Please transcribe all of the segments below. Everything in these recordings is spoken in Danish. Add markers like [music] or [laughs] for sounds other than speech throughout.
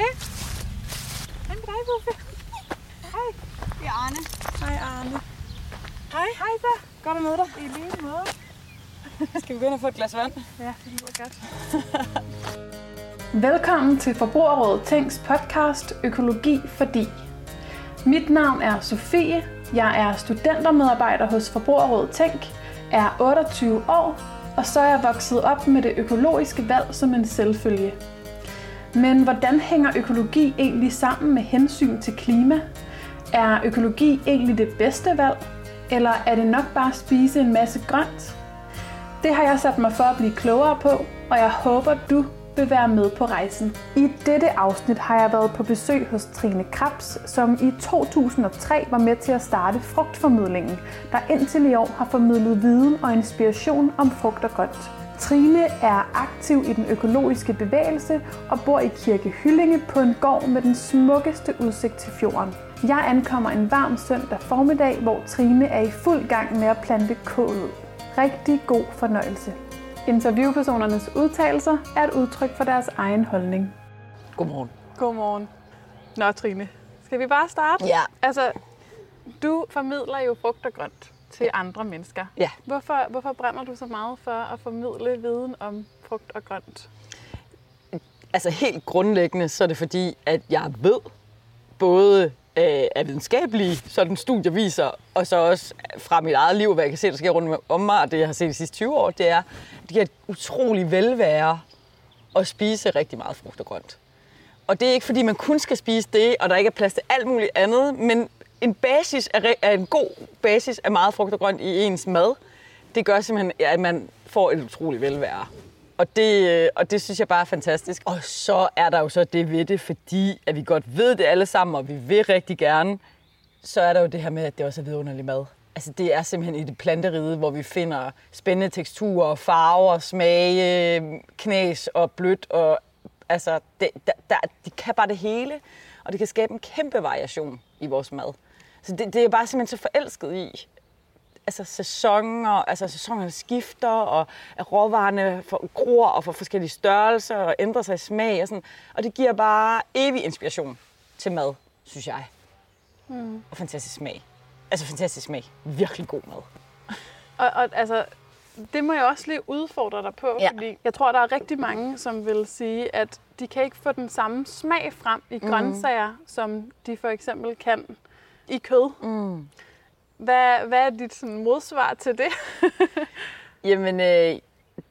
tilbage. Hej med dig, Buffy. Hej. Det er Arne. Hej, Arne. Hej. Hej så. Godt at møde dig. I lige måde. [laughs] Skal vi gå ind og få et glas vand? Ja, det lyder godt. [laughs] Velkommen til Forbrugerrådet Tænks podcast Økologi fordi. Mit navn er Sofie. Jeg er studentermedarbejder hos Forbrugerrådet Tænk, er 28 år, og så er jeg vokset op med det økologiske valg som en selvfølge. Men hvordan hænger økologi egentlig sammen med hensyn til klima? Er økologi egentlig det bedste valg? Eller er det nok bare at spise en masse grønt? Det har jeg sat mig for at blive klogere på, og jeg håber, du vil være med på rejsen. I dette afsnit har jeg været på besøg hos Trine Krabs, som i 2003 var med til at starte Frugtformidlingen, der indtil i år har formidlet viden og inspiration om frugt og grønt. Trine er aktiv i den økologiske bevægelse og bor i Kirke Hyllinge på en gård med den smukkeste udsigt til fjorden. Jeg ankommer en varm søndag formiddag, hvor Trine er i fuld gang med at plante kål ud. Rigtig god fornøjelse. Interviewpersonernes udtalelser er et udtryk for deres egen holdning. Godmorgen. Godmorgen. Nå, Trine. Skal vi bare starte? Ja. Altså, du formidler jo frugt og grønt til andre mennesker. Ja. Hvorfor, hvorfor brænder du så meget for at formidle viden om frugt og grønt? Altså helt grundlæggende, så er det fordi, at jeg ved, både øh, af videnskabelige sådan studier viser, og så også fra mit eget liv, hvad jeg kan se, der sker rundt om mig, og det jeg har set de sidste 20 år, det er, at det giver et utrolig velvære at spise rigtig meget frugt og grønt. Og det er ikke fordi, man kun skal spise det, og der ikke er plads til alt muligt andet, men en basis er, af en god basis af meget frugt og grønt i ens mad. Det gør simpelthen, at man får et utroligt velvære. Og det, øh, og det synes jeg bare er fantastisk. Og så er der jo så det ved det, fordi at vi godt ved det alle sammen, og vi vil rigtig gerne, så er der jo det her med, at det også er vidunderlig mad. Altså det er simpelthen i det planteride, hvor vi finder spændende teksturer, farver, smage, knæs og blødt. Og, altså, det, der, der, de kan bare det hele, og det kan skabe en kæmpe variation i vores mad. Så det, det er jeg bare simpelthen så forelsket i altså sæsoner, altså sæsonerne skifter, og at råvarerne for, gror og får forskellige størrelser og ændrer sig i smag. Og, sådan. og det giver bare evig inspiration til mad, synes jeg. Mm. Og fantastisk smag. Altså fantastisk smag. Virkelig god mad. Og, og altså, det må jeg også lige udfordre dig på, Ja. fordi jeg tror, der er rigtig mange, som vil sige, at de kan ikke få den samme smag frem i grøntsager, som de for eksempel kan i kød. Mm. Hvad, hvad er dit sådan, modsvar til det? [laughs] Jamen, øh,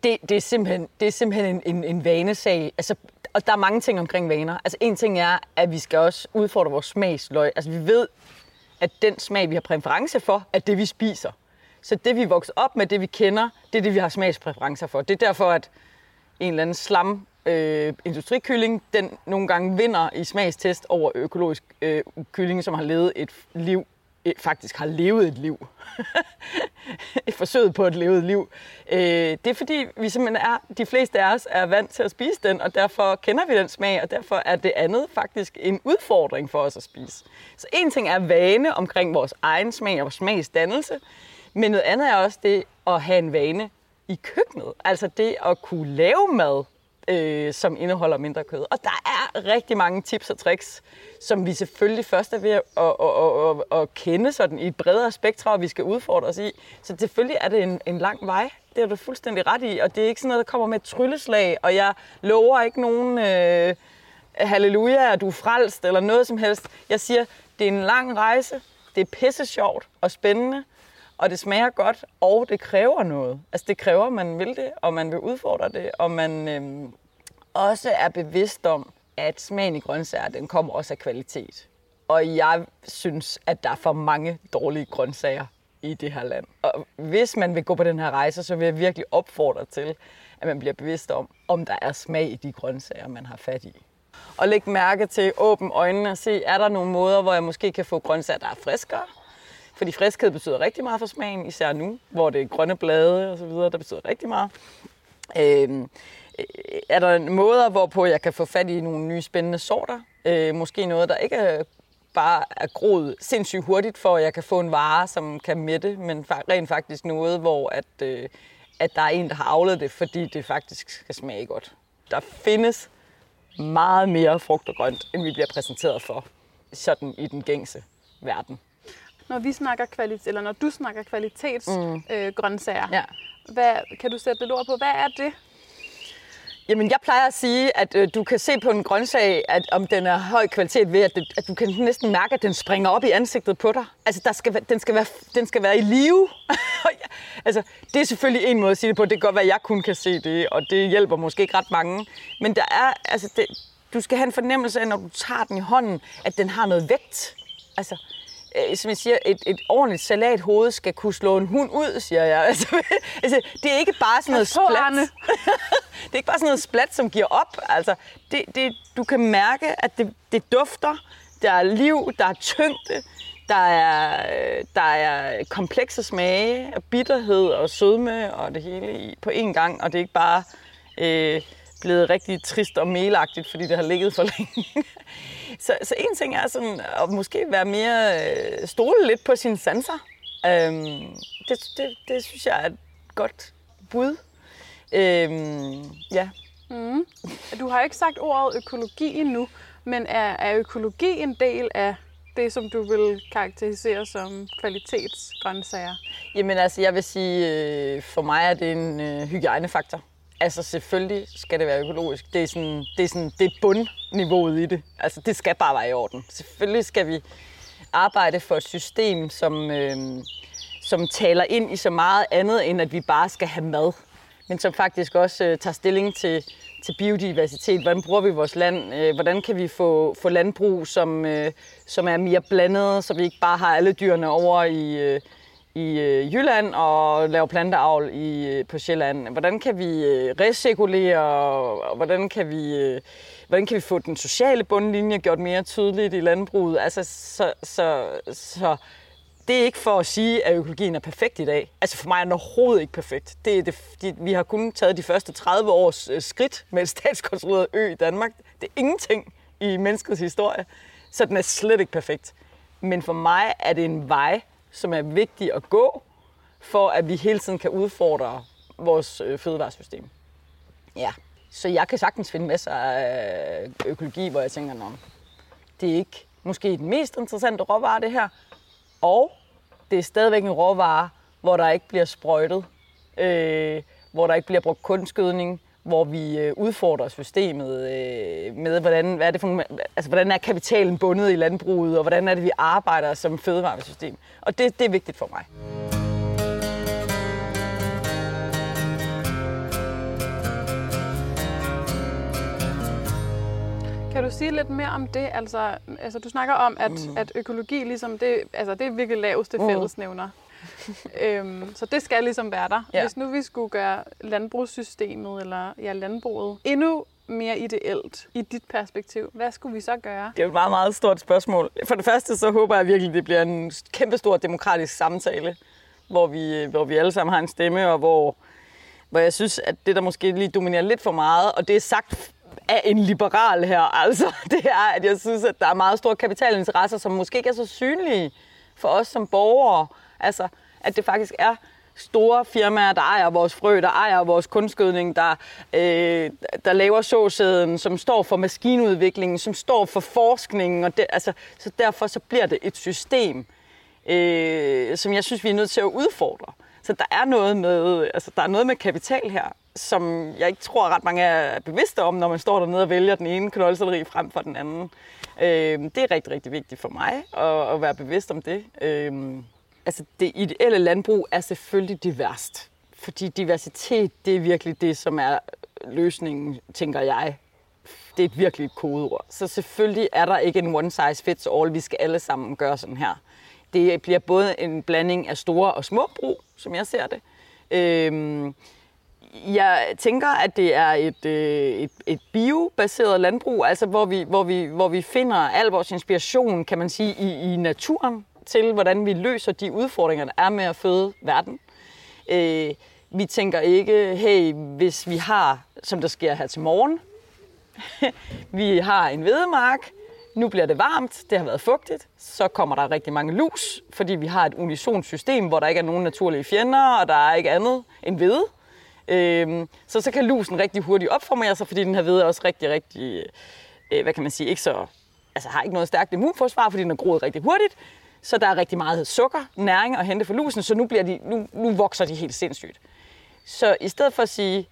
det, det, er simpelthen, det er simpelthen en, en, en vanesag. Altså, og der er mange ting omkring vaner. Altså, en ting er, at vi skal også udfordre vores smagsløg. Altså, vi ved, at den smag, vi har præference for, er det, vi spiser. Så det, vi er vokset op med, det vi kender, det er det, vi har smagspræferencer for. Det er derfor, at en eller anden slam øh, industrikylling, den nogle gange vinder i smagstest over økologisk øh, kylling, som har levet et liv, øh, faktisk har levet et liv. [laughs] et forsøg på at levet liv. Øh, det er fordi, vi simpelthen er, de fleste af os er vant til at spise den, og derfor kender vi den smag, og derfor er det andet faktisk en udfordring for os at spise. Så en ting er vane omkring vores egen smag og vores smagsdannelse, men noget andet er også det at have en vane i køkkenet. Altså det at kunne lave mad, øh, som indeholder mindre kød. Og der er rigtig mange tips og tricks, som vi selvfølgelig først er ved at, at, at, at, at kende sådan i et bredere spektrum, og vi skal udfordre os i. Så selvfølgelig er det en, en lang vej. Det er du fuldstændig ret i, og det er ikke sådan noget, der kommer med et trylleslag, og jeg lover ikke nogen øh, halleluja, at du er frelst eller noget som helst. Jeg siger, det er en lang rejse, det er pisse sjovt og spændende, og det smager godt, og det kræver noget. Altså det kræver, at man vil det, og man vil udfordre det, og man øhm, også er bevidst om, at smagen i grøntsager, den kommer også af kvalitet. Og jeg synes, at der er for mange dårlige grøntsager i det her land. Og hvis man vil gå på den her rejse, så vil jeg virkelig opfordre til, at man bliver bevidst om, om der er smag i de grøntsager, man har fat i. Og læg mærke til, åbne øjnene og se, er der nogle måder, hvor jeg måske kan få grøntsager, der er friskere, fordi friskhed betyder rigtig meget for smagen, især nu, hvor det er grønne blade og så videre, der betyder rigtig meget. Øhm, øh, er der måder, hvorpå jeg kan få fat i nogle nye spændende sorter? Øh, måske noget, der ikke er bare er groet sindssygt hurtigt, for at jeg kan få en vare, som kan mætte, men rent faktisk noget, hvor at, øh, at der er en, der har avlet det, fordi det faktisk skal smage godt. Der findes meget mere frugt og grønt, end vi bliver præsenteret for sådan i den gængse verden. Når vi snakker kvalitet, eller når du snakker kvalitetsgrøntsager, mm. øh, grøntsager, Ja. hvad, kan du sætte lidt ord på, hvad er det? Jamen, jeg plejer at sige, at øh, du kan se på en grøntsag, at om den er høj kvalitet ved, at, det, at du kan næsten mærke, at den springer op i ansigtet på dig. Altså, der skal, den, skal være, den skal være i live. [laughs] altså, det er selvfølgelig en måde at sige det på. Det kan godt være, at jeg kun kan se det, og det hjælper måske ikke ret mange. Men der er, altså, det, du skal have en fornemmelse af, når du tager den i hånden, at den har noget vægt. Altså, øh, som jeg siger, et, et ordentligt salathoved skal kunne slå en hund ud, siger jeg. [laughs] Altså, altså, det er ikke bare sådan noget splat. [laughs] Det er ikke bare sådan noget splat, som giver op. Altså, det, det, du kan mærke, at det, det dufter, der er liv, der er tyngde, der er, øh, der er komplekse smage, og bitterhed og sødme og det hele i, på én gang. Og det er ikke bare øh, blevet rigtig trist og melagtigt, fordi det har ligget for [laughs] længe. Så, så en ting er sådan at måske være mere øh, stole lidt på sine sanser. Øhm, det, det, det synes jeg er et godt bud. Øhm, ja. Du har ikke sagt ordet økologi endnu, men er, er økologi en del af det, som du vil karakterisere som kvalitetsgrøntsager? Jamen altså, jeg vil sige, øh, for mig er det en øh, hygiejnefaktor. Altså selvfølgelig skal det være økologisk. Det er, sådan, det er, sådan, det er bundniveauet i det. Altså det skal bare være i orden. Selvfølgelig skal vi arbejde for et system, som, øh, som taler ind i så meget andet, end at vi bare skal have mad. Men som faktisk også øh, tager stilling til, til biodiversitet. Hvordan bruger vi vores land? Øh, hvordan kan vi få, få landbrug, som, øh, som er mere blandet, så vi ikke bare har alle dyrene over i, øh, i øh, Jylland og lave planteavl i, øh, på Sjælland? Hvordan kan vi øh, recirkulere, og hvordan kan vi, øh, hvordan kan vi få den sociale bundlinje gjort mere tydeligt i landbruget? Altså, så, så, så det er ikke for at sige, at økologien er perfekt i dag. Altså for mig er den overhovedet ikke perfekt. Det er det, de, vi har kun taget de første 30 års øh, skridt med et statskonstrueret ø i Danmark. Det er ingenting i menneskets historie, så den er slet ikke perfekt. Men for mig er det en vej, som er vigtig at gå, for at vi hele tiden kan udfordre vores øh, fødevaresystem. Ja, så jeg kan sagtens finde masser af økologi, hvor jeg tænker, Nå, det er ikke måske den mest interessante råvare, det her. Og det er stadigvæk en råvare, hvor der ikke bliver sprøjtet, øh, hvor der ikke bliver brugt kunstgødning, hvor vi øh, udfordrer systemet øh, med, hvordan, hvad er det for, altså, hvordan er kapitalen bundet i landbruget, og hvordan er det, vi arbejder som fødevaresystem. Og det, det er vigtigt for mig. Kan du sige lidt mere om det? Altså, altså du snakker om, at, mm. at økologi ligesom, det, altså, det er virkelig laveste Mm. [laughs] øhm, så det skal ligesom være der. Ja. Hvis nu vi skulle gøre landbrugssystemet, eller ja, landbruget, endnu mere ideelt i dit perspektiv, hvad skulle vi så gøre? Det er jo et meget, meget stort spørgsmål. For det første, så håber jeg virkelig, det bliver en kæmpestor demokratisk samtale, hvor vi, hvor vi alle sammen har en stemme, og hvor, hvor jeg synes, at det, der måske lige dominerer lidt for meget, og det er sagt af en liberal her, [laughs] altså, det er, at jeg synes, at der er meget store kapitalinteresser, som måske ikke er så synlige for os som borgere. Altså, at det faktisk er store firmaer, der ejer vores frø, der ejer vores kunstgødning, der, øh, der laver såsæden, som står for maskinudviklingen, som står for forskningen. Og det, altså, så derfor så bliver det et system, øh, som jeg synes, vi er nødt til at udfordre. Så der er noget med, altså, der er noget med kapital her, som jeg ikke tror ret mange er bevidste om, når man står dernede og vælger den ene knoldselleri frem for den anden. Øh, det er rigtig, rigtig vigtigt for mig at, at være bevidst om det. Øh, altså det ideelle landbrug er selvfølgelig diverst. Fordi diversitet, det er virkelig det, som er løsningen, tænker jeg. Det er et virkelig et kodeord. Så selvfølgelig er der ikke en one size fits all. Vi skal alle sammen gøre sådan her. Det bliver både en blanding af store og små brug, som jeg ser det. Øhm, jeg tænker, at det er et, øh, et, et biobaseret landbrug, altså hvor vi, hvor, vi, hvor vi finder al vores inspiration, kan man sige, i, i naturen til, hvordan vi løser de udfordringer, der er med at føde verden. Øh, vi tænker ikke, hey, hvis vi har, som der sker her til morgen, [laughs] vi har en vedemark, nu bliver det varmt, det har været fugtigt, så kommer der rigtig mange lus, fordi vi har et unisont system, hvor der ikke er nogen naturlige fjender, og der er ikke andet end hvede. Øhm, så så kan lusen rigtig hurtigt opformere sig, fordi den her ved også rigtig, rigtig, øh, hvad kan man sige, ikke så, altså har ikke noget stærkt immunforsvar, fordi den er groet rigtig hurtigt. Så der er rigtig meget sukker, næring at hente for lusen, så nu, bliver de, nu, nu vokser de helt sindssygt. Så i stedet for at sige,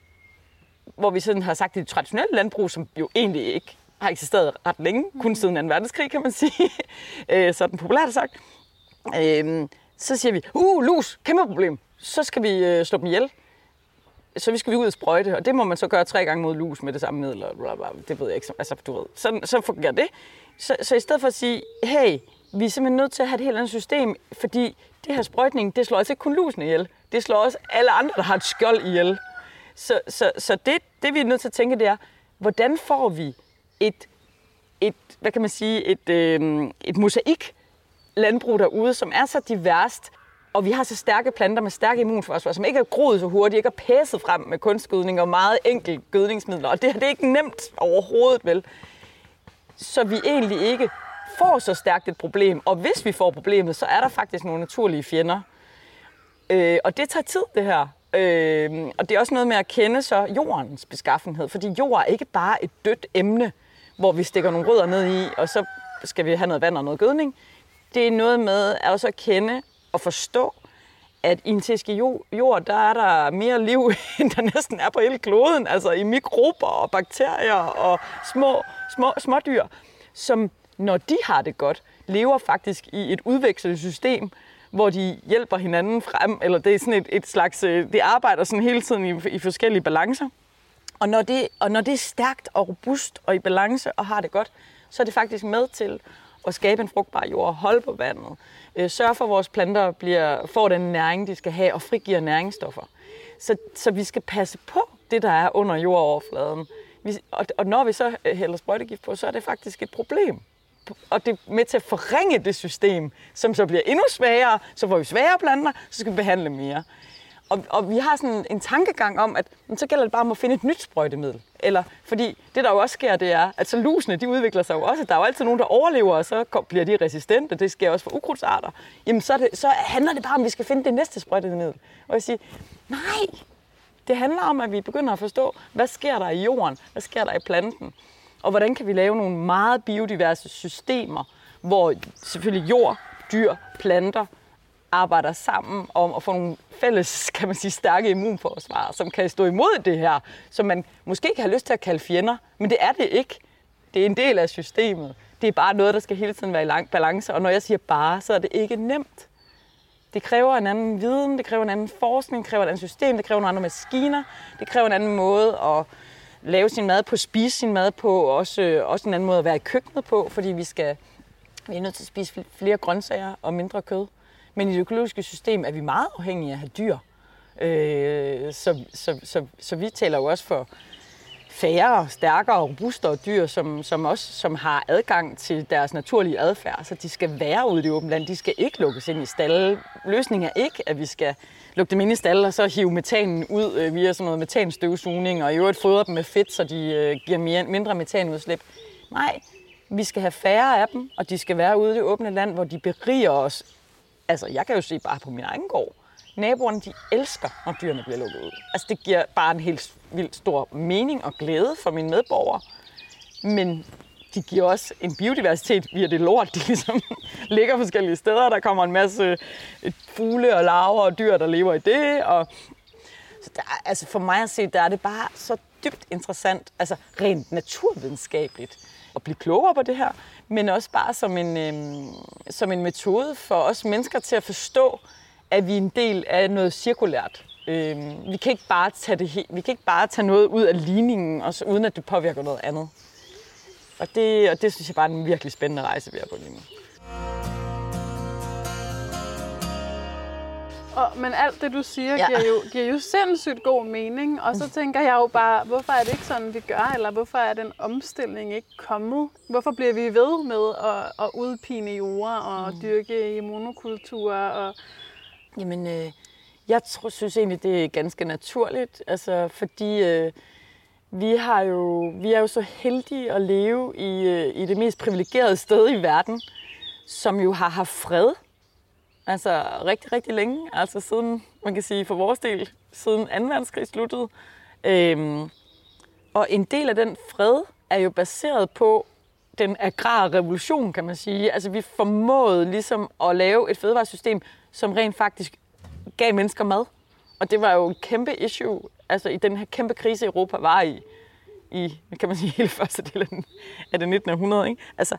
hvor vi sådan har sagt, at det traditionelle landbrug, som jo egentlig ikke har eksisteret ret længe, kun siden 2. verdenskrig, kan man sige, [laughs] øh, sådan populært sagt, øh, så siger vi, uh, lus, kæmpe problem, så skal vi øh, slå dem ihjel. Så vi skal vi ud og sprøjte, og det må man så gøre tre gange mod lus med det samme middel, og bla, bla, det ved jeg ikke, altså du ved, så, så fungerer det. Så, så i stedet for at sige, hey, vi er simpelthen nødt til at have et helt andet system, fordi det her sprøjtning, det slår altså ikke kun lusen ihjel, det slår også alle andre, der har et skjold ihjel. Så, så, så det, det, vi er nødt til at tænke, det er, hvordan får vi et, et hvad kan man sige, et, øh, et mosaik landbrug derude, som er så diverst, og vi har så stærke planter med stærke immunforsvar, som ikke er groet så hurtigt, ikke er pæset frem med kunstgødning og meget enkelt gødningsmidler. Og det, det er ikke nemt overhovedet, vel? Så vi egentlig ikke får så stærkt et problem. Og hvis vi får problemet, så er der faktisk nogle naturlige fjender. Øh, og det tager tid, det her. Øh, og det er også noget med at kende så jordens beskaffenhed. Fordi jord er ikke bare et dødt emne, hvor vi stikker nogle rødder ned i, og så skal vi have noget vand og noget gødning. Det er noget med at også at kende og forstå, at i en tæske jord, der er der mere liv, [laughs] end der næsten er på hele kloden. Altså i mikrober og bakterier og små, små smådyr, som når de har det godt, lever faktisk i et udvekslet system, hvor de hjælper hinanden frem, eller det er sådan et, et slags, øh, det arbejder sådan hele tiden i, i forskellige balancer. Og når, det, og når det er stærkt og robust og i balance og har det godt, så er det faktisk med til at skabe en frugtbar jord, holde på vandet, øh, sørge for, at vores planter bliver, får den næring, de skal have, og frigiver næringsstoffer. Så, så vi skal passe på det, der er under jordoverfladen. Vi, og, og når vi så øh, hælder sprøjtegift på, så er det faktisk et problem og det er med til at forringe det system, som så bliver endnu svagere, Så får vi sværere planter, så skal vi behandle mere. Og, og vi har sådan en tankegang om, at så gælder det bare om at finde et nyt sprøjtemiddel. Eller, fordi det, der jo også sker, det er, at så lusene, de udvikler sig jo også. Der er jo altid nogen, der overlever, og så bliver de resistente. Det sker også for ukrudtsarter. Jamen, så, det, så handler det bare om, at vi skal finde det næste sprøjtemiddel. Og jeg siger, nej, det handler om, at vi begynder at forstå, hvad sker der i jorden? Hvad sker der i planten? Og hvordan kan vi lave nogle meget biodiverse systemer, hvor selvfølgelig jord, dyr, planter arbejder sammen om at få nogle fælles, kan man sige, stærke immunforsvar, som kan stå imod det her, som man måske ikke har lyst til at kalde fjender, men det er det ikke. Det er en del af systemet. Det er bare noget, der skal hele tiden være i lang balance, og når jeg siger bare, så er det ikke nemt. Det kræver en anden viden, det kræver en anden forskning, det kræver et andet system, det kræver nogle andre maskiner, det kræver en anden måde at lave sin mad på, spise sin mad på, og også, øh, også en anden måde at være i køkkenet på, fordi vi skal vi er nødt til at spise flere grøntsager og mindre kød. Men i det økologiske system er vi meget afhængige af at have dyr. Øh, så, så, så, så vi taler jo også for færre, stærkere robustere dyr, som, som også som har adgang til deres naturlige adfærd. Så de skal være ude i det åbne land. De skal ikke lukkes ind i stalle. Løsningen er ikke, at vi skal lukke dem ind i stalle og så hive metanen ud øh, via sådan noget metanstøvsugning, og i øvrigt fodre dem med fedt, så de øh, giver mere, mindre metanudslip. Nej, vi skal have færre af dem, og de skal være ude i det åbne land, hvor de beriger os. Altså, jeg kan jo se bare på min egen gård. Naboerne, de elsker, når dyrene bliver lukket ud. Altså, det giver bare en helt vildt stor mening og glæde for mine medborgere. Men de giver også en biodiversitet via det lort, [laughs] de ligesom ligger forskellige steder. Der kommer en masse øh, fugle og larver og dyr, der lever i det. Og så der, altså for mig at se, der er det bare så dybt interessant, altså rent naturvidenskabeligt, at blive klogere på det her, men også bare som en, øhm, som en metode for os mennesker til at forstå, at vi er en del af noget cirkulært. Øhm, vi kan ikke bare tage det vi kan ikke bare tage noget ud af ligningen, og så, uden at det påvirker noget andet. Og det, og det synes jeg bare er en virkelig spændende rejse, vi er på lige nu. Og, men alt det, du siger, ja. giver, jo, giver jo sindssygt god mening. Og så tænker jeg jo bare, hvorfor er det ikke sådan, vi gør? Eller hvorfor er den omstilling ikke kommet? Hvorfor bliver vi ved med at, at udpine jorder og mm. dyrke i monokulturer? Og... Jamen, øh, jeg tror, synes egentlig, det er ganske naturligt. Altså, fordi... Øh, vi, har jo, vi er jo så heldige at leve i, øh, i det mest privilegerede sted i verden, som jo har haft fred. Altså rigtig, rigtig længe. Altså siden, man kan sige for vores del, siden 2. verdenskrig sluttede. Øhm, og en del af den fred er jo baseret på den agrarrevolution, kan man sige. Altså vi formåede ligesom at lave et fødevaresystem, som rent faktisk gav mennesker mad. Og det var jo en kæmpe issue, altså i den her kæmpe krise, Europa var i, i kan man sige, [laughs] hele første del af, den, af det 19. århundrede. Ikke? Altså,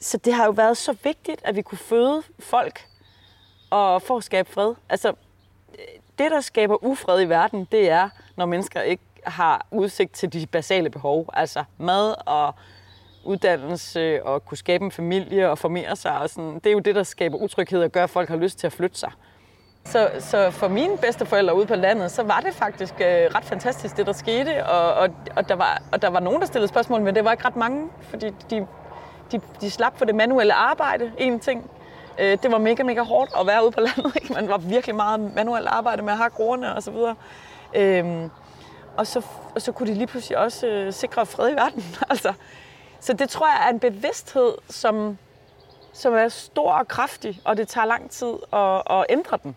så det har jo været så vigtigt, at vi kunne føde folk og for at skabe fred. Altså, det, der skaber ufred i verden, det er, når mennesker ikke har udsigt til de basale behov. Altså mad og uddannelse og kunne skabe en familie og formere sig. Og sådan. Det er jo det, der skaber utryghed og gør, at folk har lyst til at flytte sig. Så, så for mine bedsteforældre ude på landet, så var det faktisk øh, ret fantastisk, det der skete. Og, og, og, der var, og der var nogen, der stillede spørgsmål, men det var ikke ret mange, fordi de, de, de slap for det manuelle arbejde, en ting. Øh, det var mega, mega hårdt at være ude på landet. Ikke? Man var virkelig meget manuelt arbejde med at have groerne og så videre. Øh, og, så, og så kunne de lige pludselig også øh, sikre fred i verden. [laughs] altså, så det tror jeg er en bevidsthed, som, som er stor og kraftig, og det tager lang tid at, at ændre den.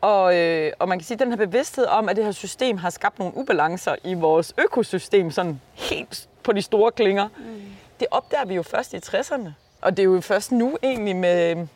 Og, øh, og man kan sige, at den her bevidsthed om, at det her system har skabt nogle ubalancer i vores økosystem, sådan helt på de store klinger, mm. det opdager vi jo først i 60'erne. Og det er jo først nu egentlig med,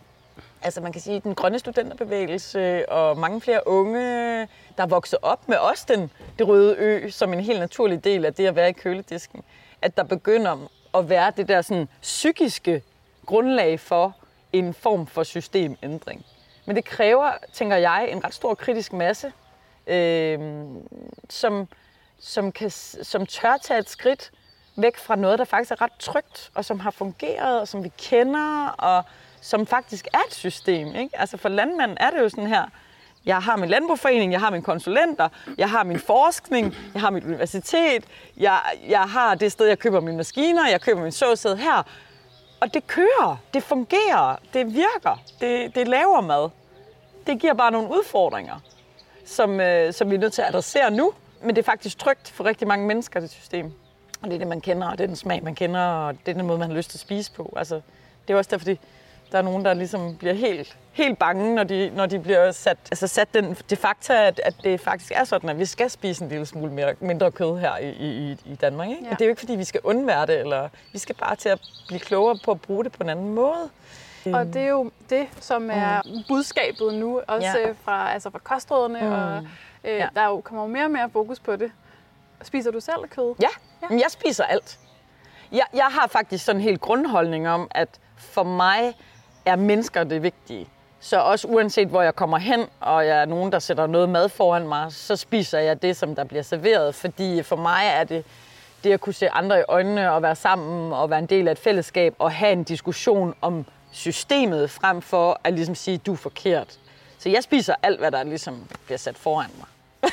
altså man kan sige, den grønne studenterbevægelse og mange flere unge, der vokser op med også den det røde ø som en helt naturlig del af det at være i køledisken, at der begynder at være det der sådan psykiske grundlag for en form for systemændring. Men det kræver, tænker jeg, en ret stor kritisk masse, øh, som, som, kan, som tør tage et skridt væk fra noget, der faktisk er ret trygt, og som har fungeret, og som vi kender, og som faktisk er et system. Ikke? Altså for landmanden er det jo sådan her, jeg har min landbrugforening, jeg har mine konsulenter, jeg har min forskning, jeg har mit universitet, jeg, jeg har det sted, jeg køber mine maskiner, jeg køber min såsæd her. Og det kører, det fungerer, det virker, det, det laver mad. Det giver bare nogle udfordringer, som, øh, som vi er nødt til at adressere nu. Men det er faktisk trygt for rigtig mange mennesker, det system. Og det er det, man kender, og det er den smag, man kender, og det er den måde, man har lyst til at spise på. Altså, det er også derfor, det, der er nogen, der ligesom bliver helt, helt bange, når de, når de bliver sat, altså sat den, det fakta, at, at det faktisk er sådan, at vi skal spise en lille smule mere, mindre kød her i, i, i Danmark. Ikke? Ja. Men det er jo ikke, fordi vi skal undvære det, eller vi skal bare til at blive klogere på at bruge det på en anden måde. Og det er jo det, som er mm. budskabet nu, også ja. fra, altså fra kostrådene, mm. og øh, ja. der jo kommer jo mere og mere fokus på det. Spiser du selv kød? Ja, ja. jeg spiser alt. Jeg, jeg har faktisk sådan en helt grundholdning om, at for mig er mennesker det vigtige. Så også uanset hvor jeg kommer hen, og jeg er nogen, der sætter noget mad foran mig, så spiser jeg det, som der bliver serveret. Fordi for mig er det det at kunne se andre i øjnene og være sammen og være en del af et fællesskab og have en diskussion om systemet, frem for at ligesom sige, du er forkert. Så jeg spiser alt, hvad der ligesom bliver sat foran mig. [laughs]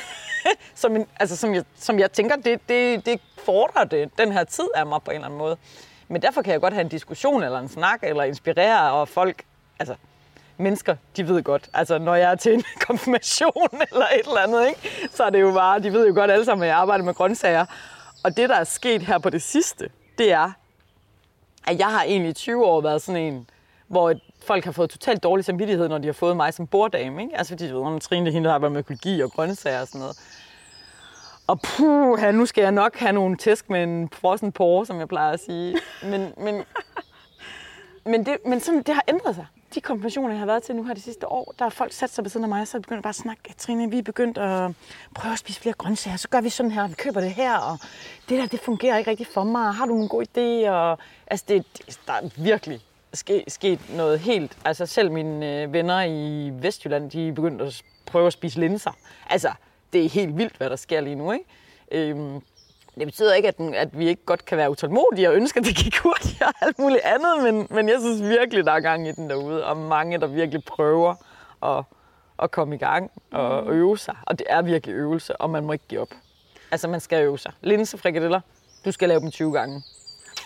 som, en, altså, som, jeg, som jeg tænker, det, det, det fordrer det, den her tid af mig på en eller anden måde. Men derfor kan jeg godt have en diskussion eller en snak, eller inspirere, og folk, altså mennesker, de ved godt. Altså, når jeg er til en [laughs] konfirmation eller et eller andet, ikke? så er det jo bare, de ved jo godt alle sammen, at jeg arbejder med grøntsager. Og det, der er sket her på det sidste, det er, at jeg har egentlig i 20 år været sådan en, hvor folk har fået totalt dårlig samvittighed, når de har fået mig som borddame. Ikke? Altså fordi du ved, Trine hende, der arbejder med økologi og grøntsager og sådan noget. Og puh, nu skal jeg nok have nogle tæsk med en frossen porre, som jeg plejer at sige. Men, men, men, det, men sådan, det har ændret sig. De konfirmationer, jeg har været til nu her de sidste år, der har folk sat sig ved siden af mig, så er begyndt bare at snakke, Trine, vi er begyndt at prøve at spise flere grøntsager, så gør vi sådan her, vi køber det her, og det der, det fungerer ikke rigtig for mig, har du nogle gode idéer? Og, altså, det, der er virkelig ske, sket noget helt, altså selv mine øh, venner i Vestjylland, de er begyndt at prøve at spise linser. Altså, det er helt vildt, hvad der sker lige nu, ikke? Øhm, det betyder ikke, at, den, at vi ikke godt kan være utålmodige og ønske, at det gik hurtigt og alt muligt andet, men, men jeg synes virkelig, der er gang i den derude, og mange, der virkelig prøver at, at komme i gang og mm. øve sig. Og det er virkelig øvelse, og man må ikke give op. Altså, man skal øve sig. Linsefrikadeller, du skal lave dem 20 gange.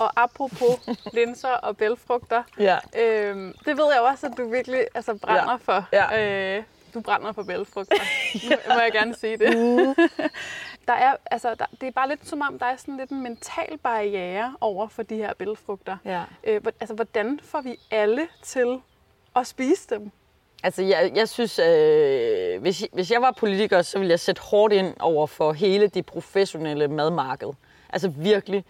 Og apropos [laughs] linser og bælfrugter, ja. øhm, det ved jeg også, at du virkelig altså, brænder ja. for. Ja. Øh, du brænder for bælfrugter. ja. Nu må jeg gerne sige det. [laughs] Der er, altså, der, det er bare lidt som om, der er sådan lidt en mental barriere over for de her bælfrugter. Ja. Øh, altså, hvordan får vi alle til at spise dem? Altså, jeg, jeg synes, øh, hvis, hvis jeg var politiker, så ville jeg sætte hårdt ind over for hele det professionelle madmarked. Altså virkelig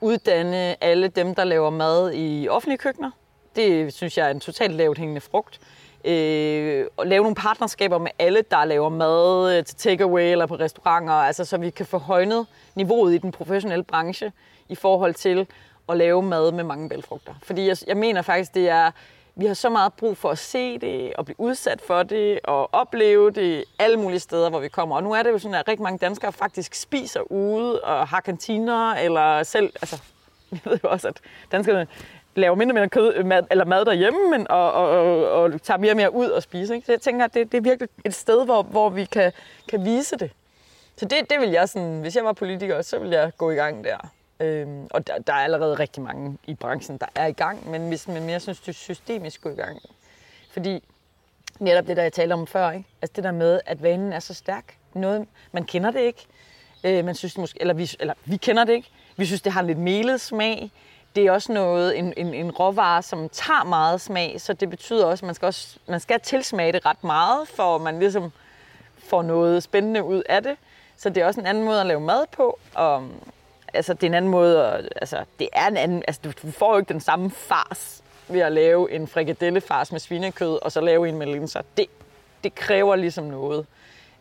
uddanne alle dem, der laver mad i offentlige køkkener. Det synes jeg er en totalt lavt hængende frugt. Øh, og lave nogle partnerskaber med alle, der laver mad øh, til takeaway eller på restauranter, altså så vi kan få højnet niveauet i den professionelle branche i forhold til at lave mad med mange bælfrugter. Fordi jeg, jeg mener faktisk, det er vi har så meget brug for at se det, og blive udsat for det, og opleve det alle mulige steder, hvor vi kommer. Og nu er det jo sådan, at rigtig mange danskere faktisk spiser ude og har kantiner, eller selv, altså, [laughs] jeg ved jo også, at danskerne laver mindre og mindre kød, øh, mad, eller mad derhjemme, men, og, og, og, og tager mere og mere ud og spiser. Ikke? Så jeg tænker, at det, det er virkelig et sted, hvor, hvor vi kan, kan vise det. Så det, det vil jeg sådan, hvis jeg var politiker, så ville jeg gå i gang der. Øhm, og der, der er allerede rigtig mange i branchen, der er i gang, men, hvis, men jeg synes, det er systemisk gå i gang. Fordi netop det, der jeg talte om før, ikke? Altså det der med, at vanen er så stærk. Noget, man kender det ikke. Øh, man synes måske, eller, vi, eller vi kender det ikke. Vi synes, det har lidt melet smag. Det er også noget, en, en, en råvare, som tager meget smag, så det betyder også, at man skal, også, man skal tilsmage det ret meget, for at man ligesom får noget spændende ud af det. Så det er også en anden måde at lave mad på. Og, um, altså, det er en anden måde, at, altså, det er en anden, altså, du, du får jo ikke den samme fars ved at lave en frikadellefars med svinekød, og så lave en med linser. Det, det kræver ligesom noget.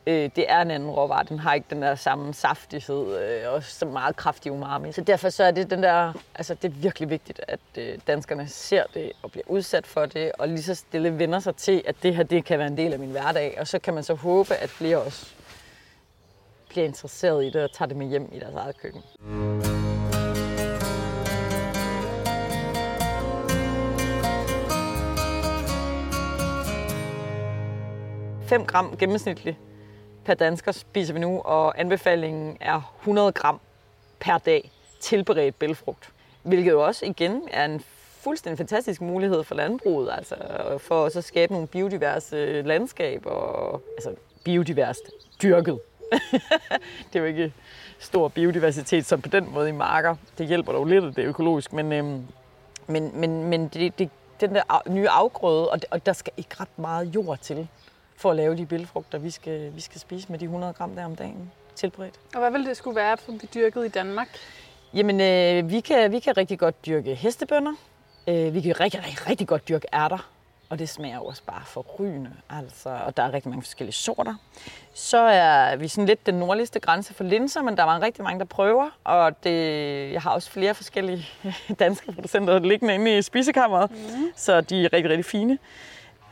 Øh, det er en anden råvare. Den har ikke den der samme saftighed øh, og så meget kraftig umami. Så derfor så er det den der, altså det er virkelig vigtigt, at øh, danskerne ser det og bliver udsat for det, og lige så stille vender sig til, at det her det kan være en del af min hverdag. Og så kan man så håbe, at flere også bliver interesseret i det og tager det med hjem i deres eget køkken. 5 gram gennemsnitligt per dansker spiser vi nu, og anbefalingen er 100 gram per dag tilberedt bælfrugt. Hvilket jo også igen er en fuldstændig fantastisk mulighed for landbruget, altså for at at skabe nogle biodiverse øh, landskaber, og, altså biodiverst dyrket. [laughs] det er jo ikke stor biodiversitet som på den måde i marker. Det hjælper dog lidt, at det er økologisk, men, øhm, men, men, men det, det, den der nye afgrøde, og, og der skal ikke ret meget jord til for at lave de bælfrugter, vi skal, vi skal spise med de 100 gram der om dagen tilberedt. Og hvad vil det skulle være, for vi dyrket i Danmark? Jamen, øh, vi, kan, vi kan rigtig godt dyrke hestebønder. Øh, vi kan rigtig, rigtig, rigtig godt dyrke ærter. Og det smager også bare forrygende. Altså, og der er rigtig mange forskellige sorter. Så er vi sådan lidt den nordligste grænse for linser, men der var rigtig mange, der prøver. Og det, jeg har også flere forskellige [laughs] danske producenter liggende inde i spisekammeret. Mm. Så de er rigtig, rigtig fine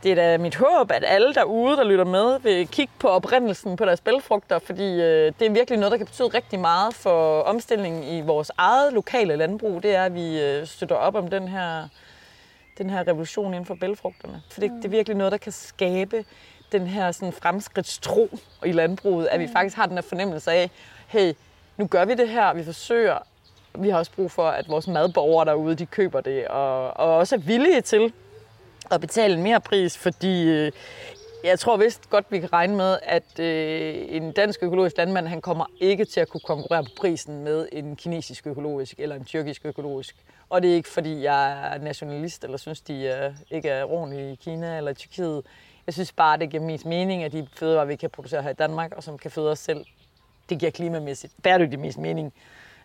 det er da mit håb, at alle derude, der lytter med, vil kigge på oprindelsen på deres bælfrugter, fordi øh, det er virkelig noget, der kan betyde rigtig meget for omstillingen i vores eget lokale landbrug. Det er, at vi øh, støtter op om den her, den her revolution inden for bælfrugterne. For det, det er virkelig noget, der kan skabe den her sådan, fremskridtstro i landbruget, at vi mm. faktisk har den her fornemmelse af, hey, nu gør vi det her, vi forsøger, vi har også brug for, at vores madborgere derude, de køber det, og, og også er villige til at betale en mere pris, fordi øh, jeg tror vist godt, vi kan regne med, at øh, en dansk økologisk landmand, han kommer ikke til at kunne konkurrere på prisen med en kinesisk økologisk eller en tyrkisk økologisk. Og det er ikke, fordi jeg er nationalist eller synes, de er, ikke er ordentlige i Kina eller Tyrkiet. Jeg synes bare, det giver mest mening, at de fødevarer, vi kan producere her i Danmark, og som kan føde os selv, det giver klimamæssigt bæredygtigt mest mening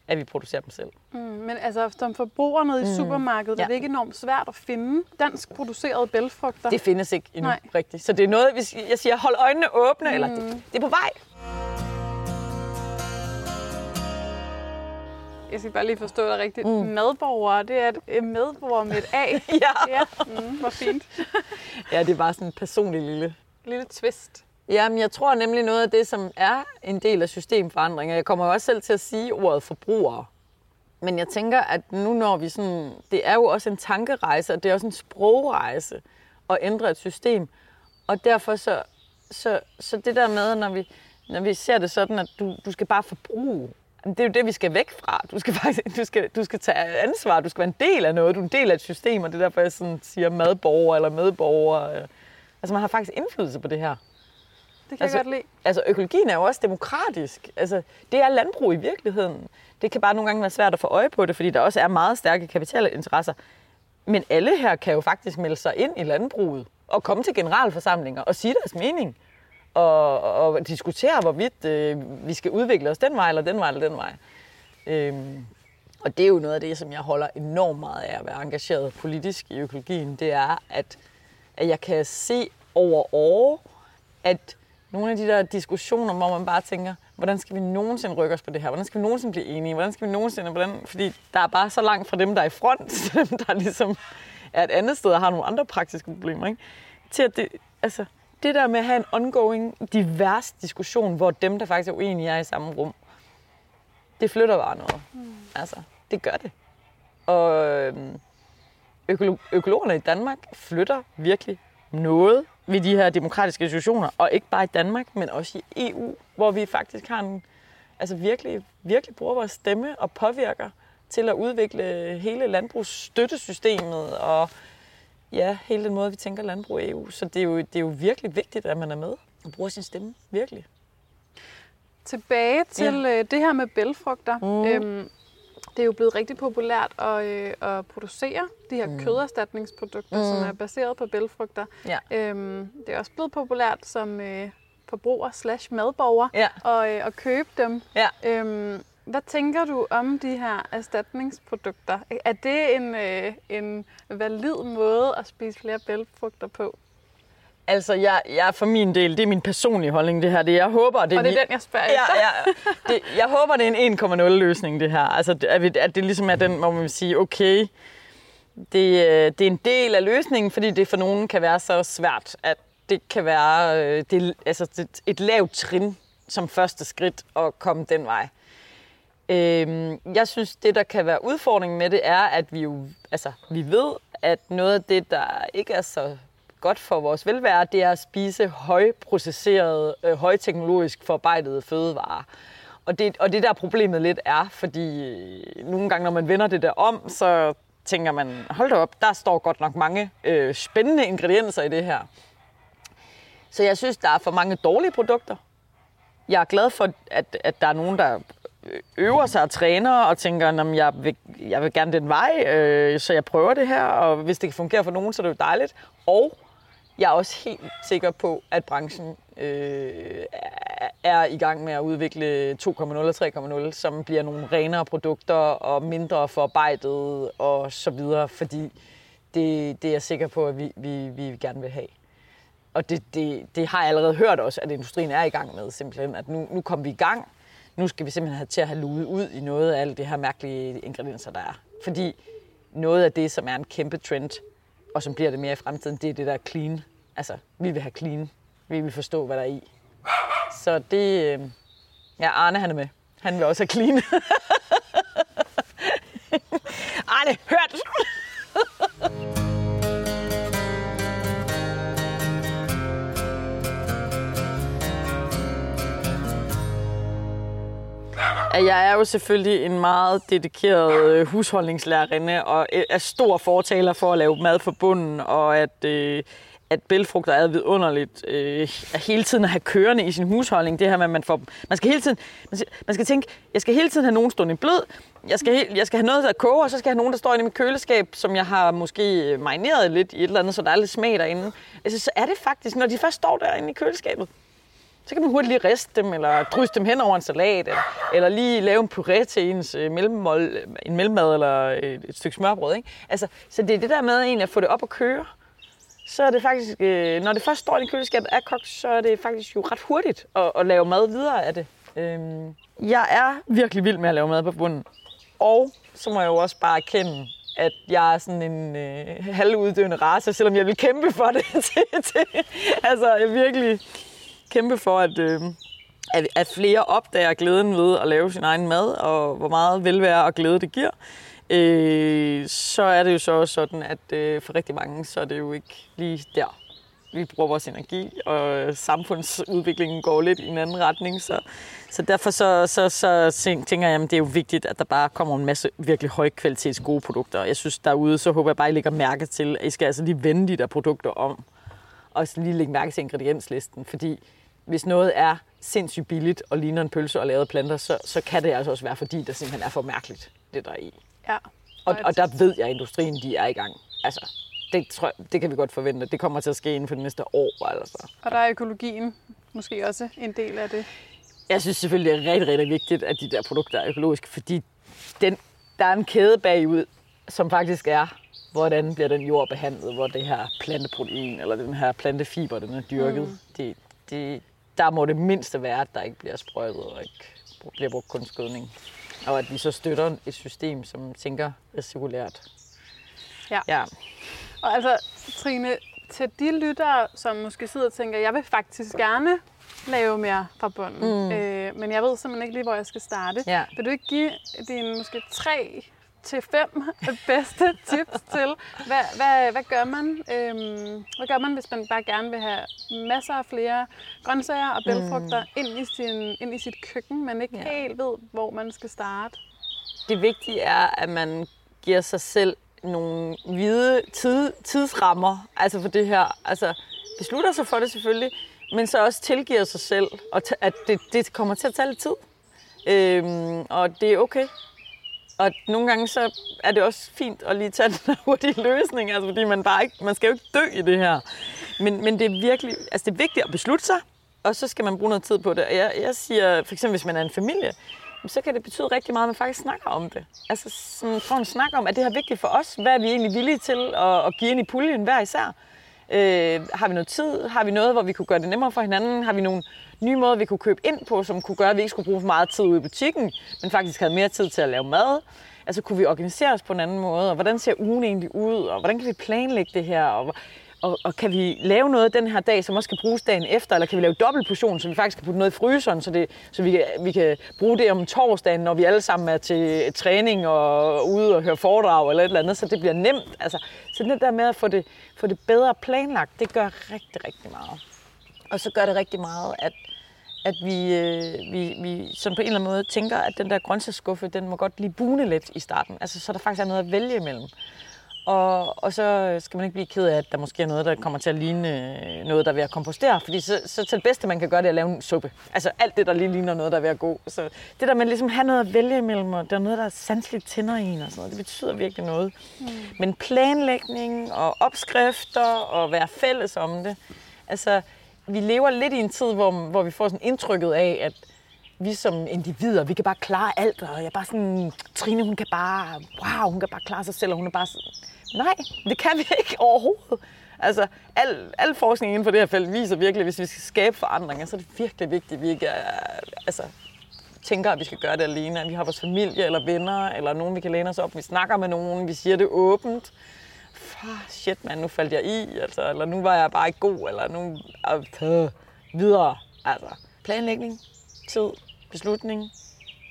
at vi producerer dem selv. Mm, men altså, som forbruger i mm. supermarkedet, ja. er det ikke enormt svært at finde dansk producerede bælfrugter? Det findes ikke endnu, Nej. rigtigt. Så det er noget, hvis jeg siger, hold øjnene åbne, mm. eller det, det er på vej. Jeg skal bare lige forstå det rigtigt. Mm. Madborgere, det er et medborger med et A. [laughs] ja. ja. Mm, hvor fint. [laughs] ja, det er bare sådan en personlig lille... Lille twist. Jamen, jeg tror nemlig noget af det, som er en del af systemforandringer. Jeg kommer jo også selv til at sige ordet forbrugere. Men jeg tænker, at nu når vi sådan... Det er jo også en tankerejse, og det er også en sprogrejse at ændre et system. Og derfor så, så, så det der med, når vi, når vi ser det sådan, at du, du skal bare forbruge. Det er jo det, vi skal væk fra. Du skal, faktisk, [laughs] du, skal, du skal tage ansvar, du skal være en del af noget, du er en del af et system, og det er derfor, jeg sådan siger madborger eller medborger. Altså man har faktisk indflydelse på det her. Det kan altså, jeg godt lide. Altså, økologien er jo også demokratisk. Altså, det er landbrug i virkeligheden. Det kan bare nogle gange være svært at få øje på det, fordi der også er meget stærke kapitalinteresser. Men alle her kan jo faktisk melde sig ind i landbruget og komme til generalforsamlinger og sige deres mening. Og, og diskutere, hvorvidt øh, vi skal udvikle os den vej, eller den vej, eller den vej. Øhm, og det er jo noget af det, som jeg holder enormt meget af at være engageret politisk i økologien. Det er, at, at jeg kan se over år, at nogle af de der diskussioner, hvor man bare tænker, hvordan skal vi nogensinde rykke os på det her? Hvordan skal vi nogensinde blive enige? Hvordan skal vi nogensinde... Hvordan? Fordi der er bare så langt fra dem, der er i front, [laughs] til dem, der ligesom er et andet sted og har nogle andre praktiske problemer. Ikke? Til at det, altså, det der med at have en ongoing, divers diskussion, hvor dem, der faktisk er uenige, er i samme rum, det flytter bare noget. Mm. Altså, det gør det. Og øhm, økolo- økologerne i Danmark flytter virkelig noget ved de her demokratiske institutioner, og ikke bare i Danmark, men også i EU, hvor vi faktisk har en, altså virkelig, virkelig bruger vores stemme og påvirker til at udvikle hele landbrugsstøttesystemet og ja, hele den måde, vi tænker landbrug i EU. Så det er, jo, det er jo virkelig vigtigt, at man er med og bruger sin stemme. Virkelig. Tilbage til ja. øh, det her med bælfrugter. Mm. Øhm, det er jo blevet rigtig populært at, øh, at producere de her mm. køderstatningsprodukter, mm. som er baseret på bælfrugter. Ja. Øhm, det er også blevet populært som øh, forbruger slash madborger ja. og, øh, at købe dem. Ja. Øhm, hvad tænker du om de her erstatningsprodukter? Er det en, øh, en valid måde at spise flere bælfrugter på? Altså, jeg, jeg for min del, det er min personlige holdning, det her. Det, jeg håber, det er, og det er den, jeg spørger ja, efter. ja, det, jeg håber, det er en 1,0 løsning, det her. Altså, at, at det ligesom er den, hvor man vil sige, okay, det, øh, det er en del af løsningen, fordi det for nogen kan være så svært, at det kan være øh, det, altså, det, et lavt trin som første skridt at komme den vej. Øhm, jeg synes, det der kan være udfordringen med det, er, at vi jo, altså, vi ved, at noget af det, der ikke er så godt for vores velvære, det er at spise højprocesserede, øh, højteknologisk forarbejdede fødevarer. Og det, og det der problemet lidt er, fordi øh, nogle gange, når man vender det der om, så tænker man, hold da op, der står godt nok mange øh, spændende ingredienser i det her. Så jeg synes, der er for mange dårlige produkter. Jeg er glad for, at, at der er nogen, der øh, øver sig og træner og tænker, at jeg vil, jeg vil gerne den vej, øh, så jeg prøver det her, og hvis det kan fungere for nogen, så er det jo dejligt. Og jeg er også helt sikker på, at branchen øh, er i gang med at udvikle 2.0 og 3.0, som bliver nogle renere produkter og mindre forarbejdet og så videre, fordi det, det er jeg sikker på, at vi, vi, vi gerne vil have. Og det, det, det har jeg allerede hørt også, at industrien er i gang med simpelthen, at nu, nu kommer vi i gang. Nu skal vi simpelthen have til at have luet ud i noget af alle det her mærkelige ingredienser, der er. Fordi noget af det, som er en kæmpe trend, og som bliver det mere i fremtiden, det er det der clean. Altså, vi vil have clean. Vi vil forstå, hvad der er i. Så det... Øh, ja, Arne han er med. Han vil også have clean. [laughs] Arne, hørt! [laughs] Jeg er jo selvfølgelig en meget dedikeret øh, husholdningslærerinde, og øh, er stor fortaler for at lave mad for bunden, og at, øh, at bælfrugter er vidunderligt. Øh, at hele tiden at have kørende i sin husholdning. Det her med, at man får... Man skal hele tiden... Man skal, man skal tænke, jeg skal hele tiden have nogen stående i blød. Jeg skal, jeg skal have noget, der koger, og så skal jeg have nogen, der står inde i mit køleskab, som jeg har måske marineret lidt i et eller andet, så der er lidt smag derinde. Altså, så er det faktisk, når de først står derinde i køleskabet, så kan man hurtigt lige riste dem, eller drysse dem hen over en salat, eller, eller lige lave en puré til ens øh, mellemmål, øh, en mellemmad eller et, et stykke smørbrød. Ikke? Altså, så det er det der med egentlig at få det op at køre. Så er det faktisk, øh, når det først står i køleskabet er kogt, så er det faktisk jo ret hurtigt at, at lave mad videre af det. Øhm, jeg er virkelig vild med at lave mad på bunden. Og så må jeg jo også bare erkende, at jeg er sådan en øh, halvuddøende race, selvom jeg vil kæmpe for det. [laughs] til, til, altså, jeg virkelig kæmpe for, at, øh, at, at flere opdager glæden ved at lave sin egen mad, og hvor meget velvære og glæde det giver. Øh, så er det jo så også sådan, at øh, for rigtig mange, så er det jo ikke lige der, vi bruger vores energi, og samfundsudviklingen går lidt i en anden retning. Så, så derfor så, så, så tænker jeg, at det er jo vigtigt, at der bare kommer en masse virkelig højkvalitets gode produkter. Jeg synes derude, så håber jeg bare, at I lægger mærke til, at I skal altså lige vende de der produkter om, og lige lægge mærke til ingredienslisten, fordi hvis noget er sindssygt billigt og ligner en pølse og lavet planter, så, så kan det altså også være, fordi det simpelthen er for mærkeligt, det der er i. Ja. Og, og der ved jeg, at industrien de er i gang. Altså, det, tror jeg, det kan vi godt forvente. Det kommer til at ske inden for det næste år. Altså. Og der er økologien måske også en del af det. Jeg synes selvfølgelig, det er rigtig, rigtig vigtigt, at de der produkter er økologiske, fordi den, der er en kæde bagud, som faktisk er, hvordan bliver den jord behandlet, hvor det her planteprotein eller den her plantefiber, den er dyrket. Mm. Det, det, der må det mindste være, at der ikke bliver sprøjtet og ikke bliver brugt kunstgødning. Og at vi så støtter et system, som tænker cirkulært. Ja. ja. Og altså, Trine, til de lyttere, som måske sidder og tænker, jeg vil faktisk gerne lave mere fra bunden, mm. øh, men jeg ved simpelthen ikke lige, hvor jeg skal starte. Ja. Vil du ikke give dine måske tre til fem [laughs] bedste tips til, hvad, hvad, hvad, gør man, øhm, hvad gør man, hvis man bare gerne vil have masser af flere grøntsager og bælfrugter mm. ind, i sin, ind i sit køkken, men ikke ja. helt ved, hvor man skal starte? Det vigtige er, at man giver sig selv nogle hvide tid, tidsrammer altså for det her. Altså beslutter sig for det selvfølgelig, men så også tilgiver sig selv, og at det, det kommer til at tage lidt tid. Øhm, og det er okay. Og nogle gange så er det også fint at lige tage [laughs] den hurtige løsning, altså fordi man bare ikke, man skal jo ikke dø i det her. Men, men det er virkelig, altså det er vigtigt at beslutte sig, og så skal man bruge noget tid på det. Og jeg, jeg siger, for eksempel hvis man er en familie, så kan det betyde rigtig meget, at man faktisk snakker om det. Altså sådan, får en snak om, at det her vigtigt for os. Hvad er vi egentlig villige til at, at give ind i puljen hver især? Øh, har vi noget tid? Har vi noget, hvor vi kunne gøre det nemmere for hinanden? Har vi nogle nye måder, vi kunne købe ind på, som kunne gøre, at vi ikke skulle bruge for meget tid ude i butikken, men faktisk havde mere tid til at lave mad? Altså kunne vi organisere os på en anden måde? Og hvordan ser ugen egentlig ud? Og hvordan kan vi planlægge det her? Og og, og kan vi lave noget den her dag, som også kan bruges dagen efter, eller kan vi lave dobbelt portion, så vi faktisk kan putte noget i fryseren, så, det, så vi, kan, vi kan bruge det om torsdagen, når vi alle sammen er til træning og ude og høre foredrag eller et eller andet, så det bliver nemt. Altså, så det der med at få det, få det bedre planlagt, det gør rigtig, rigtig meget. Og så gør det rigtig meget, at, at vi, øh, vi, vi sådan på en eller anden måde tænker, at den der grøntsagsskuffe, den må godt lige bune lidt i starten. Altså, så der faktisk er noget at vælge imellem. Og, og så skal man ikke blive ked af, at der måske er noget, der kommer til at ligne øh, noget, der er ved at kompostere. Fordi så, så til det bedste, man kan gøre, det er at lave en suppe. Altså alt det, der lige ligner noget, der er ved at gå. Så det der med ligesom have noget at vælge imellem, og der er noget, der er sandsligt tænder i en og sådan noget, det betyder virkelig noget. Mm. Men planlægning og opskrifter og være fælles om det. Altså, vi lever lidt i en tid, hvor, hvor vi får sådan indtrykket af, at vi som individer, vi kan bare klare alt, og jeg er bare sådan, Trine, hun kan bare, wow, hun kan bare klare sig selv, og hun er bare sådan, Nej, det kan vi [laughs] ikke overhovedet. Altså, al, al forskning inden for det her felt viser virkelig, at hvis vi skal skabe forandringer, så er det virkelig vigtigt, at vi ikke er, altså, tænker, at vi skal gøre det alene. At vi har vores familie eller venner, eller nogen, vi kan læne os op. Vi snakker med nogen, vi siger det åbent. Far, shit mand, nu faldt jeg i, altså, eller nu var jeg bare ikke god, eller nu øh, videre. Altså, planlægning, tid, beslutning,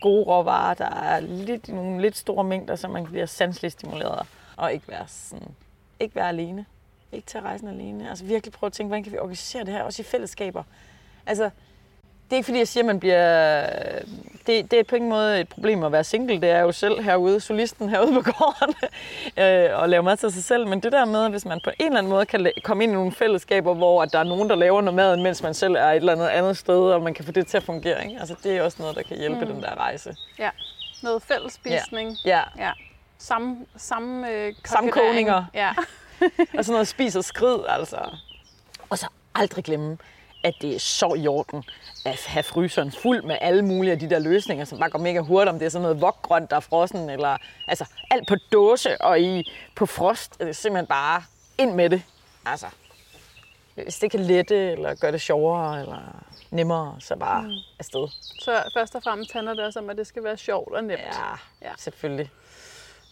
gode råvarer, der er lidt, nogle lidt store mængder, så man bliver sanseligt stimuleret og ikke være, sådan, ikke være alene. Ikke tage rejsen alene. Altså virkelig prøve at tænke, hvordan kan vi organisere det her, også i fællesskaber. Altså, det er ikke fordi, jeg siger, at man bliver... Det, det er på ingen måde et problem at være single. Det er jo selv herude, solisten herude på gården, [laughs] øh, og lave mad til sig selv. Men det der med, hvis man på en eller anden måde kan komme ind i nogle fællesskaber, hvor at der er nogen, der laver noget mad, mens man selv er et eller andet andet sted, og man kan få det til at fungere. Ikke? Altså, det er også noget, der kan hjælpe mm. den der rejse. Ja, noget fællesspisning. Ja. ja. ja samme, samme øh, Sammenkogninger. Ja. [laughs] og sådan noget spis og skrid, altså. Og så aldrig glemme, at det er så i orden at have fryseren fuld med alle mulige af de der løsninger, som bare går mega hurtigt, om det er sådan noget vokgrønt, der er frossen, eller altså alt på dåse og i, på frost. Det er simpelthen bare ind med det. Altså, hvis det kan lette, eller gøre det sjovere, eller nemmere, så bare mm. afsted. Så først og fremmest handler det også om, at det skal være sjovt og nemt. Ja, ja. selvfølgelig.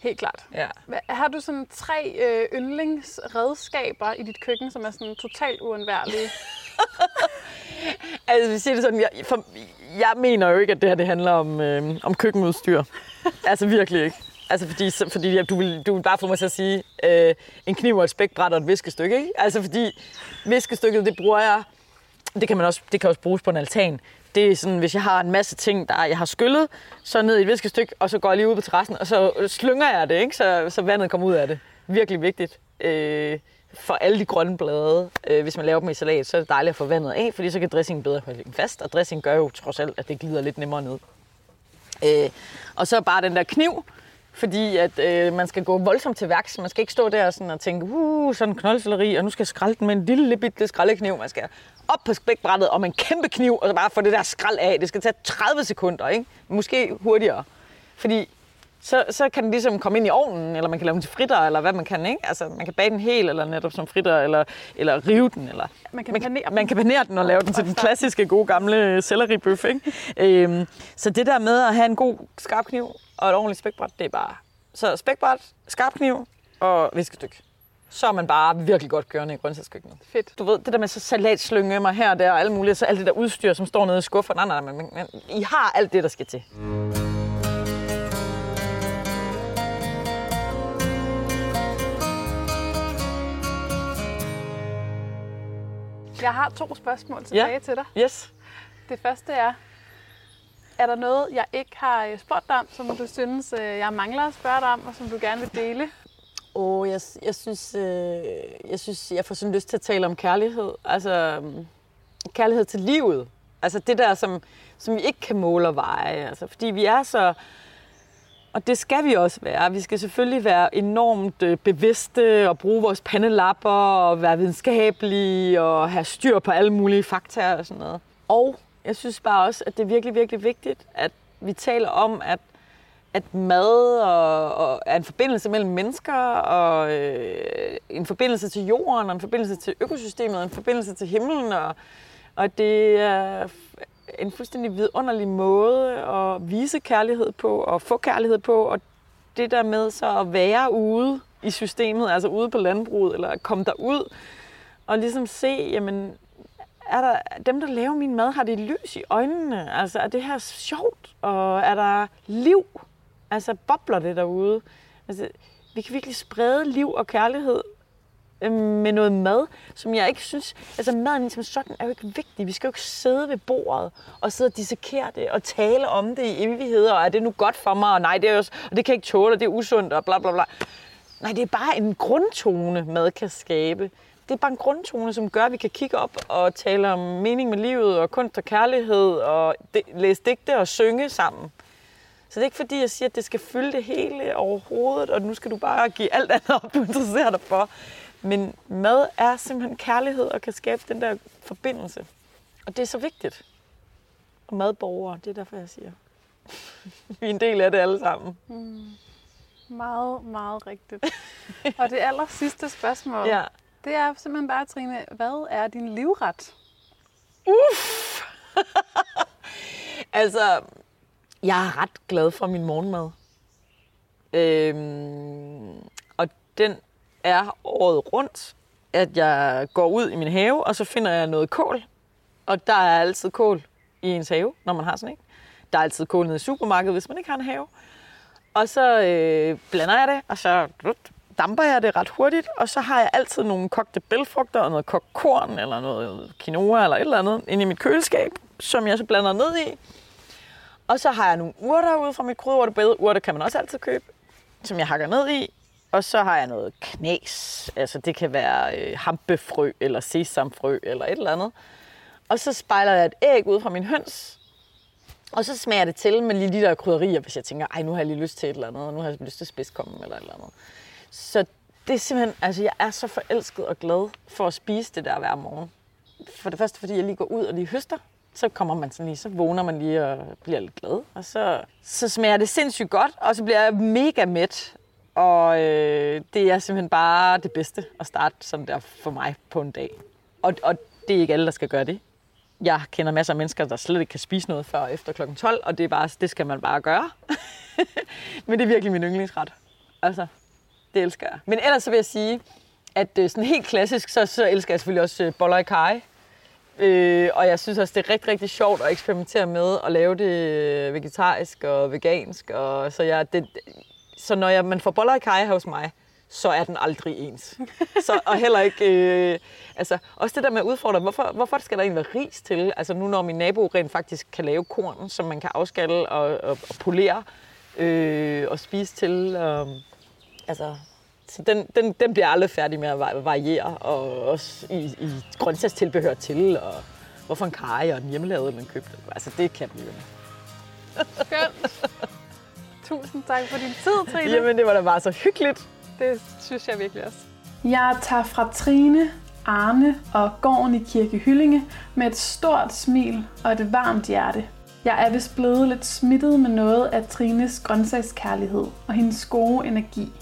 Helt klart. Ja. Har du sådan tre øh, yndlingsredskaber i dit køkken, som er sådan totalt uundværlige? [laughs] altså, vi siger det sådan, jeg, for, jeg mener jo ikke, at det her det handler om, øh, om køkkenudstyr. altså virkelig ikke. Altså fordi, fordi ja, du, vil, du vil bare få mig til at sige, øh, en kniv og et spækbræt og et viskestykke, ikke? Altså fordi viskestykket, det bruger jeg, det kan, man også, det kan også bruges på en altan det er sådan, hvis jeg har en masse ting, der jeg har skyllet, så ned i et viskestykke, og så går jeg lige ud på terrassen, og så slynger jeg det, ikke? Så, så vandet kommer ud af det. Virkelig vigtigt. Øh, for alle de grønne blade, øh, hvis man laver dem i salat, så er det dejligt at få vandet af, fordi så kan dressingen bedre holde fast, og dressing gør jo trods alt, at det glider lidt nemmere ned. Øh, og så bare den der kniv, fordi at øh, man skal gå voldsomt til værks. Man skal ikke stå der sådan og tænke, uh, sådan en knoldcelleri, og nu skal jeg skralde den med en lille bitte skraldekniv. Man skal op på spækbrættet og med en kæmpe kniv, og så bare få det der skrald af. Det skal tage 30 sekunder, ikke? Måske hurtigere. Fordi så, så kan den ligesom komme ind i ovnen, eller man kan lave den til fritter, eller hvad man kan, ikke? Altså, man kan bage den helt, eller netop som fritter, eller, eller rive den, eller... Man kan man, panere man kan panere den og lave den til den klassiske, gode, gamle selleribøf, ikke? Øhm, så det der med at have en god skarp kniv og et ordentligt spækbræt, det er bare... Så spækbræt, skarp kniv og viskestykke. Så er man bare virkelig godt kørende i grøntsagskøkkenet. Fedt. Du ved, det der med så salatslynge mig her og der, og alt muligt, så alt det der udstyr, som står nede i skuffen. Nej, nej, nej, men, men I har alt det, der skal til. Jeg har to spørgsmål tilbage Ja. til dig. Yes. Det første er, er der noget, jeg ikke har øh, spurgt dig om, som du synes, øh, jeg mangler at spørge dig om, og som du gerne vil dele? Åh, jeg, jeg, synes, øh, jeg synes, jeg får sådan lyst til at tale om kærlighed. Altså, mm, kærlighed til livet. Altså det der, som, som vi ikke kan måle og veje. Altså, fordi vi er så... Og det skal vi også være. Vi skal selvfølgelig være enormt øh, bevidste og bruge vores pandelapper og være videnskabelige og have styr på alle mulige fakta og sådan noget. Og jeg synes bare også, at det er virkelig, virkelig vigtigt, at vi taler om, at at mad og, og er en forbindelse mellem mennesker, og øh, en forbindelse til jorden, og en forbindelse til økosystemet, og en forbindelse til himlen, og, og det er en fuldstændig vidunderlig måde at vise kærlighed på, og få kærlighed på, og det der med så at være ude i systemet, altså ude på landbruget, eller komme derud, og ligesom se, jamen, er der, dem, der laver min mad, har de lys i øjnene? Altså, er det her sjovt? Og er der liv? Altså, bobler det derude? Altså, vi kan virkelig sprede liv og kærlighed øhm, med noget mad, som jeg ikke synes... Altså, maden som sådan er jo ikke vigtig. Vi skal jo ikke sidde ved bordet og sidde og dissekere det og tale om det i evigheder, og er det nu godt for mig, og nej, det er jo, og det kan jeg ikke tåle, og det er usundt, og bla bla bla. Nej, det er bare en grundtone, mad kan skabe. Det er bare en grundtone, som gør, at vi kan kigge op og tale om mening med livet, og kunst og kærlighed, og de, læse digte og synge sammen. Så det er ikke fordi, jeg siger, at det skal fylde det hele overhovedet, og nu skal du bare give alt andet op, du interesserer dig for. Men mad er simpelthen kærlighed og kan skabe den der forbindelse. Og det er så vigtigt. Og madborgere, det er derfor, jeg siger. [laughs] Vi er en del af det alle sammen. Meget, meget rigtigt. og det aller sidste spørgsmål, Ja det er simpelthen bare, Trine, hvad er din livret? Uff! [laughs] Altså, jeg er ret glad for min morgenmad. Øhm, og den er året rundt, at jeg går ud i min have, og så finder jeg noget kål. Og der er altid kål i ens have, når man har sådan en. Der er altid kål nede i supermarkedet, hvis man ikke har en have. Og så øh, blander jeg det, og så rut, damper jeg det ret hurtigt. Og så har jeg altid nogle kogte bælfrugter og noget kogt korn, eller noget quinoa, eller et eller andet, inde i mit køleskab, som jeg så blander ned i. Og så har jeg nogle urter ude fra mit krydderurtebed. Urter kan man også altid købe, som jeg hakker ned i. Og så har jeg noget knas. Altså det kan være øh, hampefrø eller sesamfrø eller et eller andet. Og så spejler jeg et æg ud fra min høns. Og så smager det til med lige de der krydderier, hvis jeg tænker, ej, nu har jeg lige lyst til et eller andet, og nu har jeg lyst til spidskommen eller et eller andet. Så det er simpelthen, altså jeg er så forelsket og glad for at spise det der hver morgen. For det første, fordi jeg lige går ud og lige høster, så kommer man sådan lige, så vågner man lige og bliver lidt glad. Og så, så smager det sindssygt godt, og så bliver jeg mega mæt. Og øh, det er simpelthen bare det bedste at starte sådan der for mig på en dag. Og, og det er ikke alle, der skal gøre det. Jeg kender masser af mennesker, der slet ikke kan spise noget før efter kl. 12, og det, er bare, det skal man bare gøre. [laughs] Men det er virkelig min yndlingsret. Altså, det elsker jeg. Men ellers så vil jeg sige, at øh, sådan helt klassisk, så, så elsker jeg selvfølgelig også øh, boller i kaj. Øh, og jeg synes også, det er rigtig, rigtig sjovt at eksperimentere med at lave det øh, vegetarisk og vegansk. Og så, jeg, det, så når jeg, man får boller i kaj hos mig, så er den aldrig ens. [laughs] Så, og heller ikke... Øh, altså, også det der med at udfordre, hvorfor, hvorfor skal der egentlig være ris til? Altså nu når min nabo rent faktisk kan lave korn, som man kan afskalle og, og, og polere øh, og spise til. Øh, altså, så den, den, den bliver aldrig færdig med at va- variere, og også i, i grøntsagstilbehør til, og hvorfor en kaj og den hjemmelavet, man købte. Altså, det kan blive. Skønt. Tusind tak for din tid, Trine. Jamen, det var da bare så hyggeligt. Det synes jeg virkelig også. Jeg tager fra Trine, Arne og gården i Kirke Hyllinge med et stort smil og et varmt hjerte. Jeg er vist blevet lidt smittet med noget af Trines grøntsagskærlighed og hendes gode energi.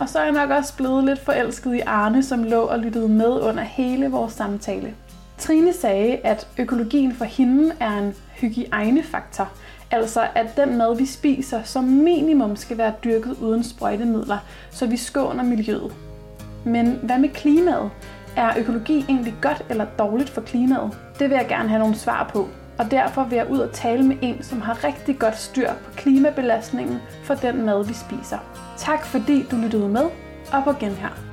Og så er jeg nok også blevet lidt forelsket i Arne, som lå og lyttede med under hele vores samtale. Trine sagde, at økologien for hende er en hygiejnefaktor, altså at den mad, vi spiser, som minimum skal være dyrket uden sprøjtemidler, så vi skåner miljøet. Men hvad med klimaet? Er økologi egentlig godt eller dårligt for klimaet? Det vil jeg gerne have nogle svar på, og derfor vil jeg ud og tale med en, som har rigtig godt styr på klimabelastningen for den mad, vi spiser. Tak fordi du lyttede med, og på genhør.